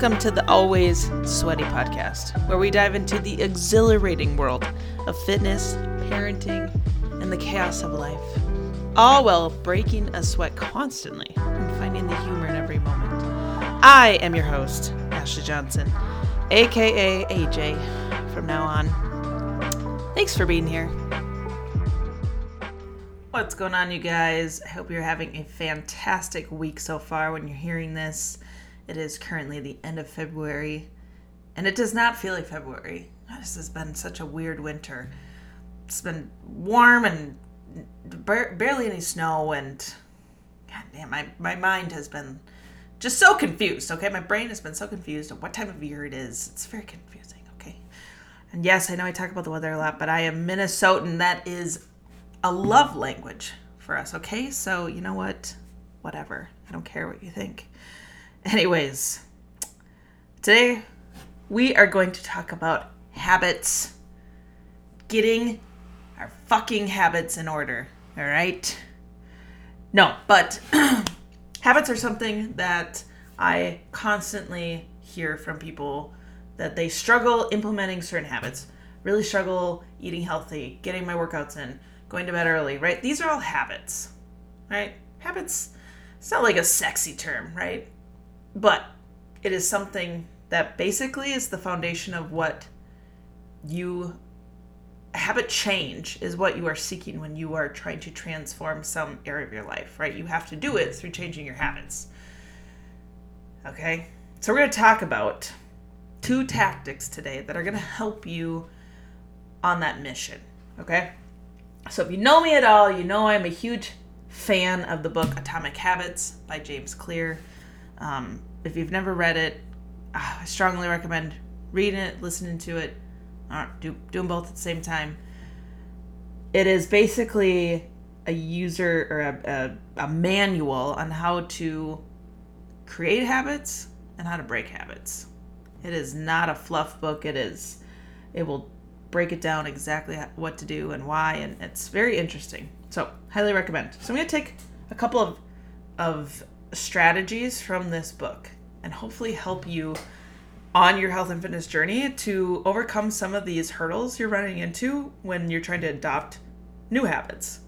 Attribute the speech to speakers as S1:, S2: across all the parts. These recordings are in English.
S1: Welcome to the Always Sweaty podcast, where we dive into the exhilarating world of fitness, parenting, and the chaos of life. All while breaking a sweat constantly and finding the humor in every moment. I am your host, Ashley Johnson, aka AJ, from now on. Thanks for being here. What's going on, you guys? I hope you're having a fantastic week so far when you're hearing this. It is currently the end of February, and it does not feel like February. This has been such a weird winter. It's been warm and bar- barely any snow, and god damn, my, my mind has been just so confused, okay? My brain has been so confused of what time of year it is. It's very confusing, okay? And yes, I know I talk about the weather a lot, but I am Minnesotan. That is a love language for us, okay? So, you know what? Whatever. I don't care what you think. Anyways, today we are going to talk about habits, getting our fucking habits in order, all right? No, but habits are something that I constantly hear from people that they struggle implementing certain habits, really struggle eating healthy, getting my workouts in, going to bed early, right? These are all habits, right? Habits, it's not like a sexy term, right? But it is something that basically is the foundation of what you habit change is what you are seeking when you are trying to transform some area of your life, right? You have to do it through changing your habits. Okay? So we're going to talk about two tactics today that are going to help you on that mission, okay? So if you know me at all, you know I'm a huge fan of the book Atomic Habits by James Clear. Um, if you've never read it, ah, I strongly recommend reading it, listening to it, or do, doing both at the same time. It is basically a user or a, a, a manual on how to create habits and how to break habits. It is not a fluff book. It is, it will break it down exactly what to do and why, and it's very interesting. So, highly recommend. So, I'm going to take a couple of of strategies from this book and hopefully help you on your health and fitness journey to overcome some of these hurdles you're running into when you're trying to adopt new habits.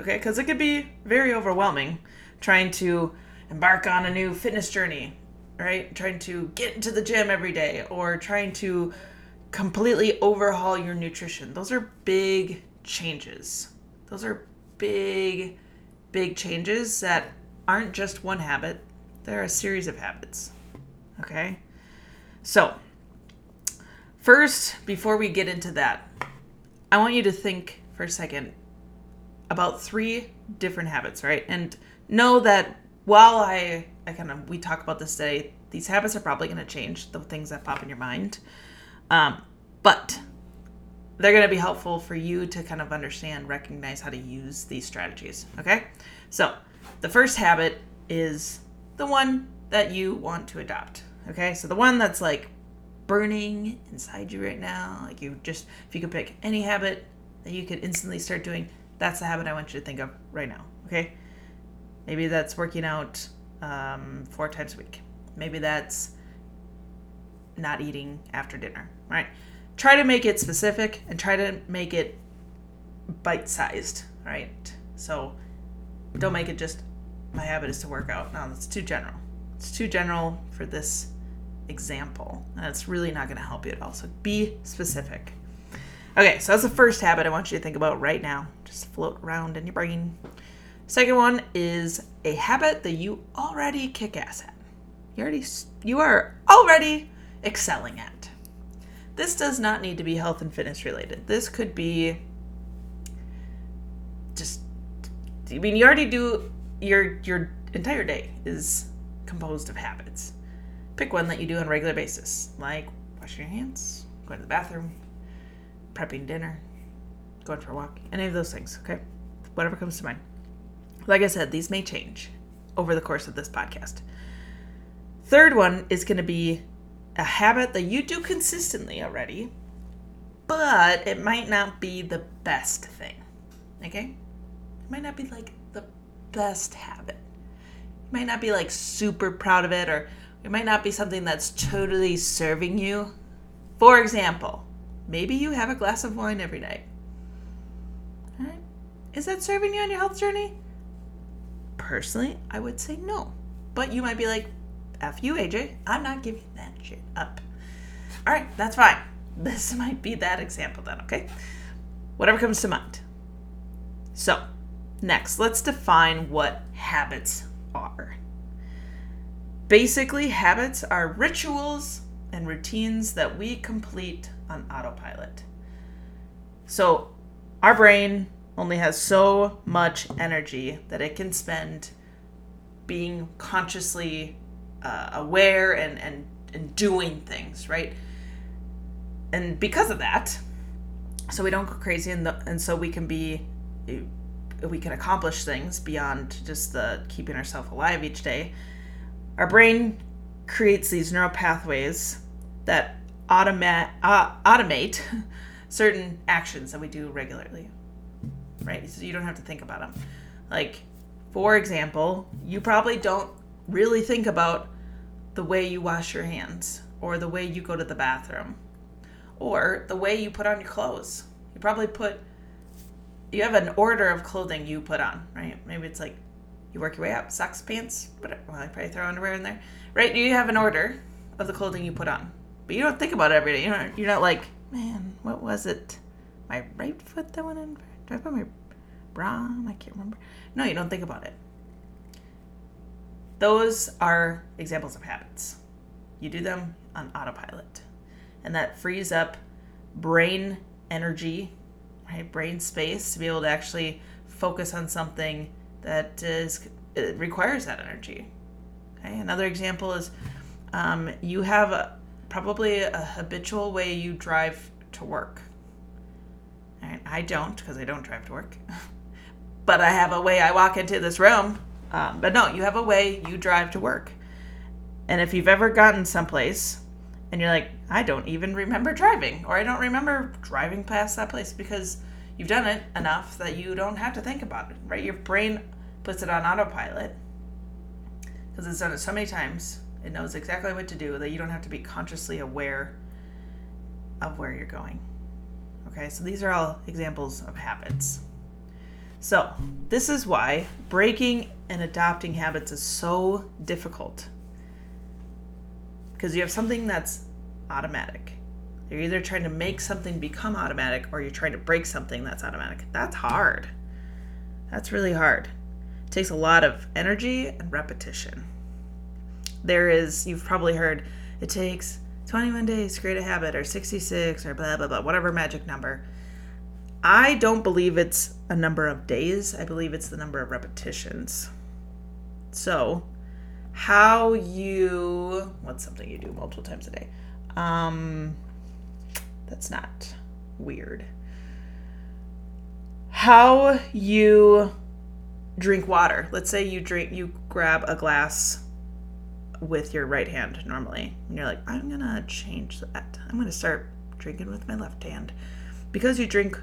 S1: Okay, because it could be very overwhelming trying to embark on a new fitness journey, right? Trying to get into the gym every day or trying to completely overhaul your nutrition. Those are big changes. Those are big, big changes that aren't just one habit, they're a series of habits. Okay? So, first, before we get into that, I want you to think for a second about three different habits, right? And know that while I, I kind of, we talk about this today, these habits are probably going to change the things that pop in your mind. Um, but they're going to be helpful for you to kind of understand, recognize how to use these strategies. Okay? So, the first habit is the one that you want to adopt. Okay? So, the one that's like burning inside you right now, like you just, if you could pick any habit that you could instantly start doing, that's the habit I want you to think of right now. Okay? Maybe that's working out um, four times a week. Maybe that's not eating after dinner, right? Try to make it specific and try to make it bite sized, right? So don't make it just my habit is to work out. No, that's too general. It's too general for this example, and it's really not going to help you at all. So be specific. Okay, so that's the first habit I want you to think about right now. Just float around in your brain. Second one is a habit that you already kick ass at. You already you are already excelling at. This does not need to be health and fitness related. This could be just I mean you already do your your entire day is composed of habits. Pick one that you do on a regular basis, like washing your hands, going to the bathroom, prepping dinner, going for a walk, any of those things, okay? Whatever comes to mind. Like I said, these may change over the course of this podcast. Third one is going to be a habit that you do consistently already, but it might not be the best thing. Okay? Might not be like the best habit. You might not be like super proud of it or It might not be something that's totally serving you. For example, maybe you have a glass of wine every night. Right. Is that serving you on your health journey? Personally, I would say no. But you might be like, F you, AJ, I'm not giving that shit up. All right, that's fine. This might be that example then, okay? Whatever comes to mind. So, next, let's define what habits are. Basically, habits are rituals and routines that we complete on autopilot. So, our brain only has so much energy that it can spend being consciously uh, aware and, and, and doing things, right? And because of that, so we don't go crazy and, the, and so we can be we can accomplish things beyond just the keeping ourselves alive each day. Our brain creates these neural pathways that automate uh, automate certain actions that we do regularly right? So you don't have to think about them like for example you probably don't really think about the way you wash your hands or the way you go to the bathroom or the way you put on your clothes. You probably put you have an order of clothing you put on right? Maybe it's like you work your way up socks pants whatever well i probably throw underwear in there right? You have an order of the clothing you put on but you don't think about it every day. You're not, you're not like man what was it? My right foot that went in? Do i put my bra on? I can't remember. No you don't think about it. Those are examples of habits. You do them on autopilot and that frees up brain energy right brain space to be able to actually focus on something that is it requires that energy. Okay, another example is um, you have a, probably a habitual way you drive to work. Right? I don't because I don't drive to work, but I have a way I walk into this room. Um, but no, you have a way you drive to work. And if you've ever gotten someplace and you're like, I don't even remember driving, or I don't remember driving past that place because you've done it enough that you don't have to think about it, right? Your brain puts it on autopilot because it's done it so many times. It knows exactly what to do that you don't have to be consciously aware of where you're going. Okay, so these are all examples of habits. So, this is why breaking and adopting habits is so difficult. Because you have something that's automatic. You're either trying to make something become automatic or you're trying to break something that's automatic. That's hard. That's really hard. It takes a lot of energy and repetition. There is, you've probably heard, it takes 21 days to create a habit or 66 or blah, blah, blah, whatever magic number. I don't believe it's a number of days. I believe it's the number of repetitions. So, how you, what's something you do multiple times a day? Um, that's not weird. How you drink water. Let's say you drink you grab a glass with your right hand normally. And you're like, I'm to change that. I'm to start drinking with my left hand. Because you drink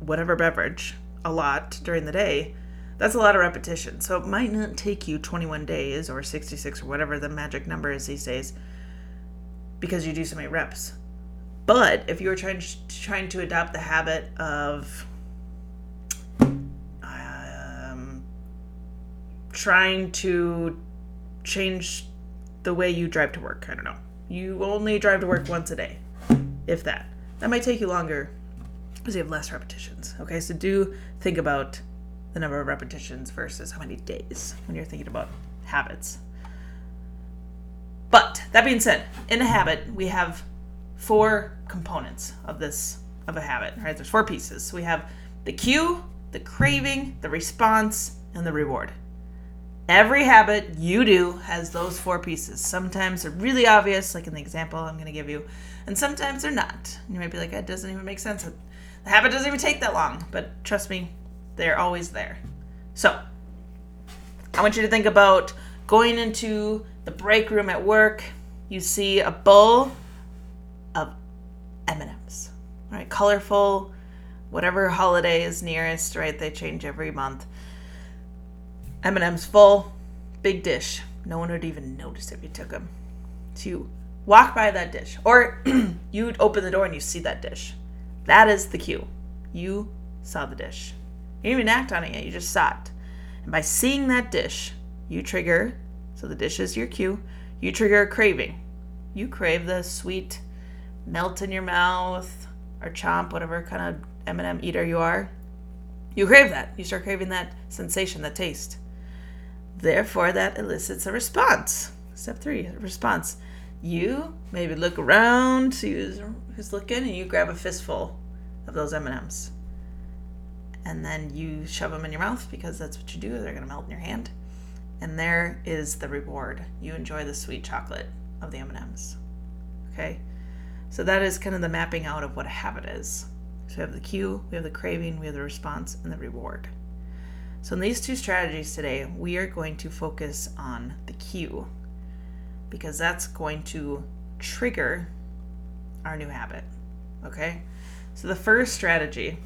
S1: whatever beverage a lot during the day, that's a lot of repetition. So it might not take you 21 days or 66 or whatever the magic number is these days because you do so many reps. But if you were trying to, trying to adopt the habit of um, trying to change the way you drive to work. I don't know. You only drive to work once a day, if that. That might take you longer because you have less repetitions. Okay, so do think about the number of repetitions versus how many days when you're thinking about habits. But that being said, in a habit, we have four components of this of a habit, right? There's four pieces. We have the cue, the craving, the response, and the reward. Every habit you do has those four pieces. Sometimes they're really obvious, like in the example I'm going to give you, and sometimes they're not. You might be like, it doesn't even make sense. The habit doesn't even take that long, but trust me, they're always there. So, I want you to think about going into the break room at work. You see a bowl of M&Ms, right? Colorful, whatever holiday is nearest, right? They change every month. M&M's full, big dish. No one would even notice if you took them. So you walk by that dish, or you open the door and you see that dish. That is the cue. You saw the dish. You didn't even act on it yet, you just saw it. And by seeing that dish, you trigger, so the dish is your cue, you trigger a craving. You crave the sweet melt in your mouth or chomp, whatever kind of M&M eater you are. You crave that. You start craving that sensation, that taste. Therefore, that elicits a response. Step three, response. You maybe look around, see who's, who's looking, and you grab a fistful of those M&Ms. And then you shove them in your mouth because that's what you do. They're going to melt in your hand. And there is the reward. You enjoy the sweet chocolate of the M&Ms. Okay? So that is kind of the mapping out of what a habit is. So we have the cue, we have the craving, we have the response, and the reward. So in these two strategies today, we are going to focus on the cue because that's going to trigger our new habit. Okay? So the first strategy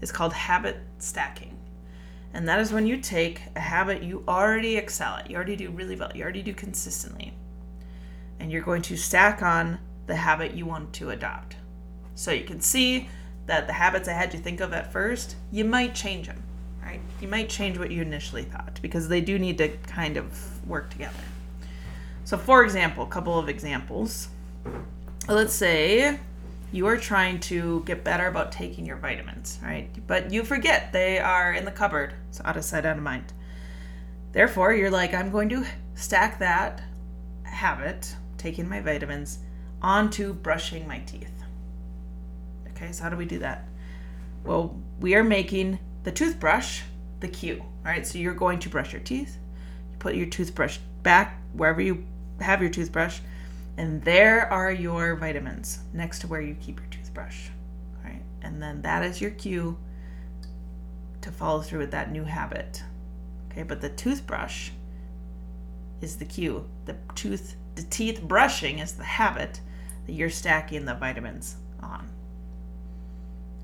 S1: is called habit stacking. And that is when you take a habit you already excel at, you already do really well, you already do consistently, and you're going to stack on the habit you want to adopt. So you can see that the habits I had you think of at first, you might change them, right? You might change what you initially thought because they do need to kind of work together. So, for example, a couple of examples. Let's say you are trying to get better about taking your vitamins, right? But you forget they are in the cupboard. So, out of sight, out of mind. Therefore, you're like, I'm going to stack that habit, taking my vitamins, onto brushing my teeth. Okay, so how do we do that? Well, we are making the toothbrush the cue. All right, so you're going to brush your teeth. You put your toothbrush back wherever you have your toothbrush, and there are your vitamins next to where you keep your toothbrush. Right, and then that is your cue to follow through with that new habit. Okay, but the toothbrush is the cue. The tooth, the teeth brushing is the habit that you're stacking the vitamins on.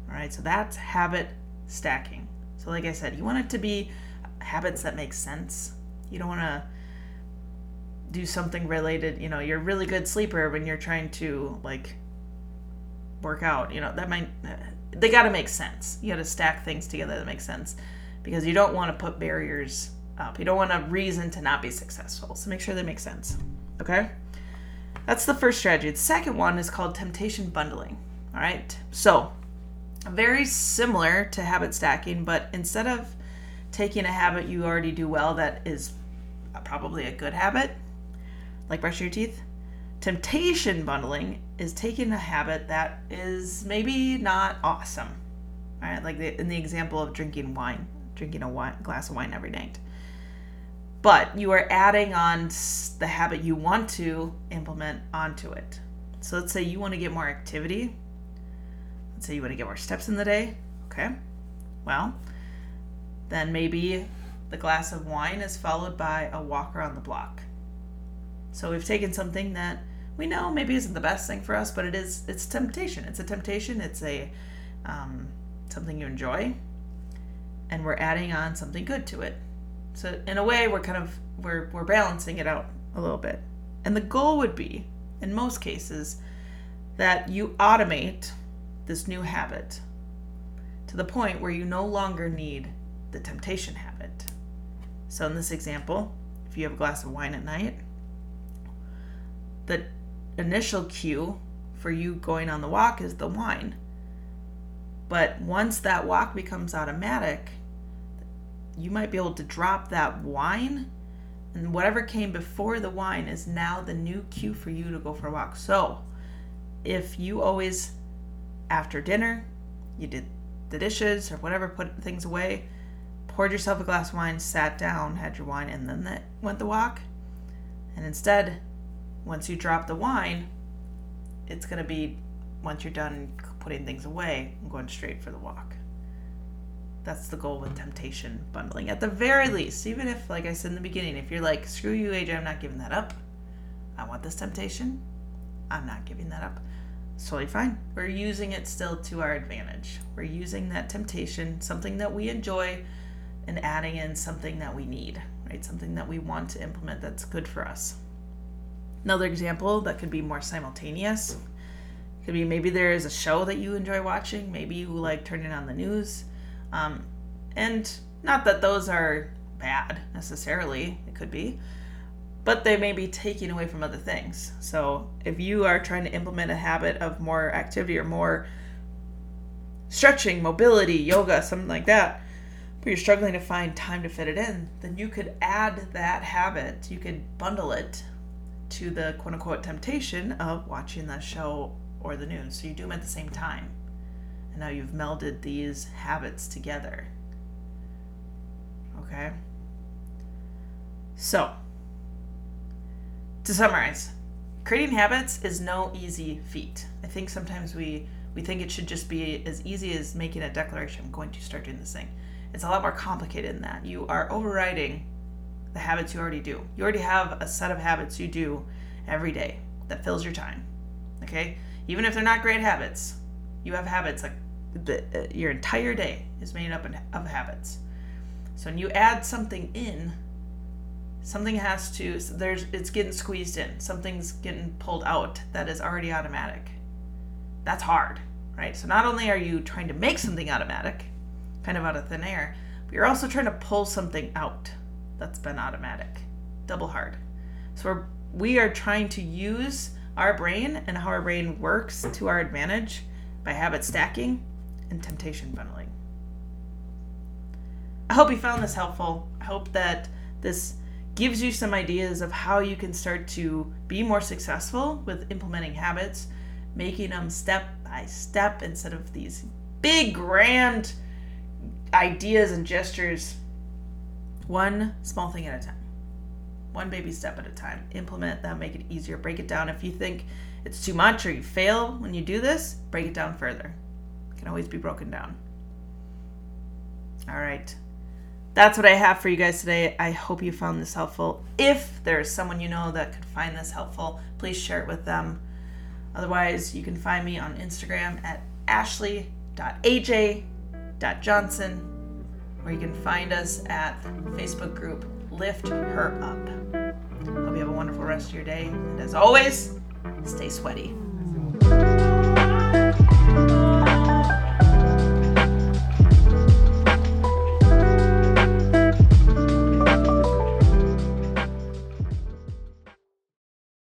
S1: All right, so that's habit stacking. So, like I said, you want it to be habits that make sense. You don't want to do something related, you know, you're a really good sleeper when you're trying to like work out, you know, that might they got to make sense. You got to stack things together that make sense because you don't want to put barriers up. You don't want a reason to not be successful. So make sure they make sense. Okay? That's the first strategy. The second one is called temptation bundling. All right. So, very similar to habit stacking, but instead of taking a habit you already do well that is probably a good habit, like brushing your teeth, temptation bundling is taking a habit that is maybe not awesome. All right. Like the, in the example of drinking wine, drinking a wine, glass of wine every night but you are adding on the habit you want to implement onto it. So let's say you want to get more activity. Let's say you want to get more steps in the day. Okay. Well, then maybe the glass of wine is followed by a walk around the block. So we've taken something that we know maybe isn't the best thing for us, but it is. It's temptation. It's a temptation. It's a um, something you enjoy, and we're adding on something good to it. So in a way, we're kind of we're we're balancing it out a little bit. And the goal would be, in most cases, that you automate this new habit to the point where you no longer need the temptation habit. So in this example, if you have a glass of wine at night, the initial cue for you going on the walk is the wine. But once that walk becomes automatic, you might be able to drop that wine and whatever came before the wine is now the new cue for you to go for a walk. So, if you always after dinner, you did the dishes or whatever, put things away, poured yourself a glass of wine, sat down, had your wine, and then went the walk. And instead, once you drop the wine, it's going to be once you're done putting things away, I'm going straight for the walk that's the goal with temptation bundling. At the very least, even if, like I said in the beginning, if you're like, screw you, AJ, I'm not giving that up. I want this temptation. I'm not giving that up. It's totally fine. We're using it still to our advantage. We're using that temptation, something that we enjoy, and adding in something that we need. right? Something that we want to implement that's good for us. Another example that could be more simultaneous could be maybe there is a show that you enjoy watching, maybe you like turning on the news. Um, and not that those are bad necessarily, it could be, but they may be taking away from other things. So if you are trying to implement a habit of more activity or more stretching, mobility, yoga, something like that, but you're struggling to find time to fit it in, then you could add that habit, you could bundle it to the quote unquote temptation of watching the show or the news. So you do them at the same time. And now you've melded these habits together. Okay? So, to summarize, creating habits is no easy feat. I think sometimes we we think it should just be as easy as making a declaration I'm going to start doing this thing. It's a lot more complicated than that. You are overriding the habits you already do. You already have a set of habits you do every day that fills your time. Okay? Even if they're not great habits, you have habits like the, uh, your entire day is made up of habits. So when you add something in, something has to there's it's getting squeezed in. Something's getting pulled out that is already automatic. That's hard, right? So not only are you trying to make something automatic, kind of out of thin air, but you're also trying to pull something out that's been automatic. Double hard. So we're, we are trying to use our brain and how our brain works to our advantage by habit stacking and temptation bundling. I hope you found this helpful. I hope that this gives you some ideas of how you can start to be more successful with implementing habits, making them step by step instead of these big, grand ideas and gestures. One small thing at a time one baby step at a time. Implement them, make it easier, break it down. If you think it's too much or you fail when you do this, break it down further. It can always be broken down. All right. That's what I have for you guys today. I hope you found this helpful. If there's someone you know that could find this helpful, please share it with them. Otherwise, you can find me on Instagram at ashley.aj.johnson, or you can find us at Facebook group Lift Her Up. Hope you have a wonderful rest of your day. And as always, stay sweaty.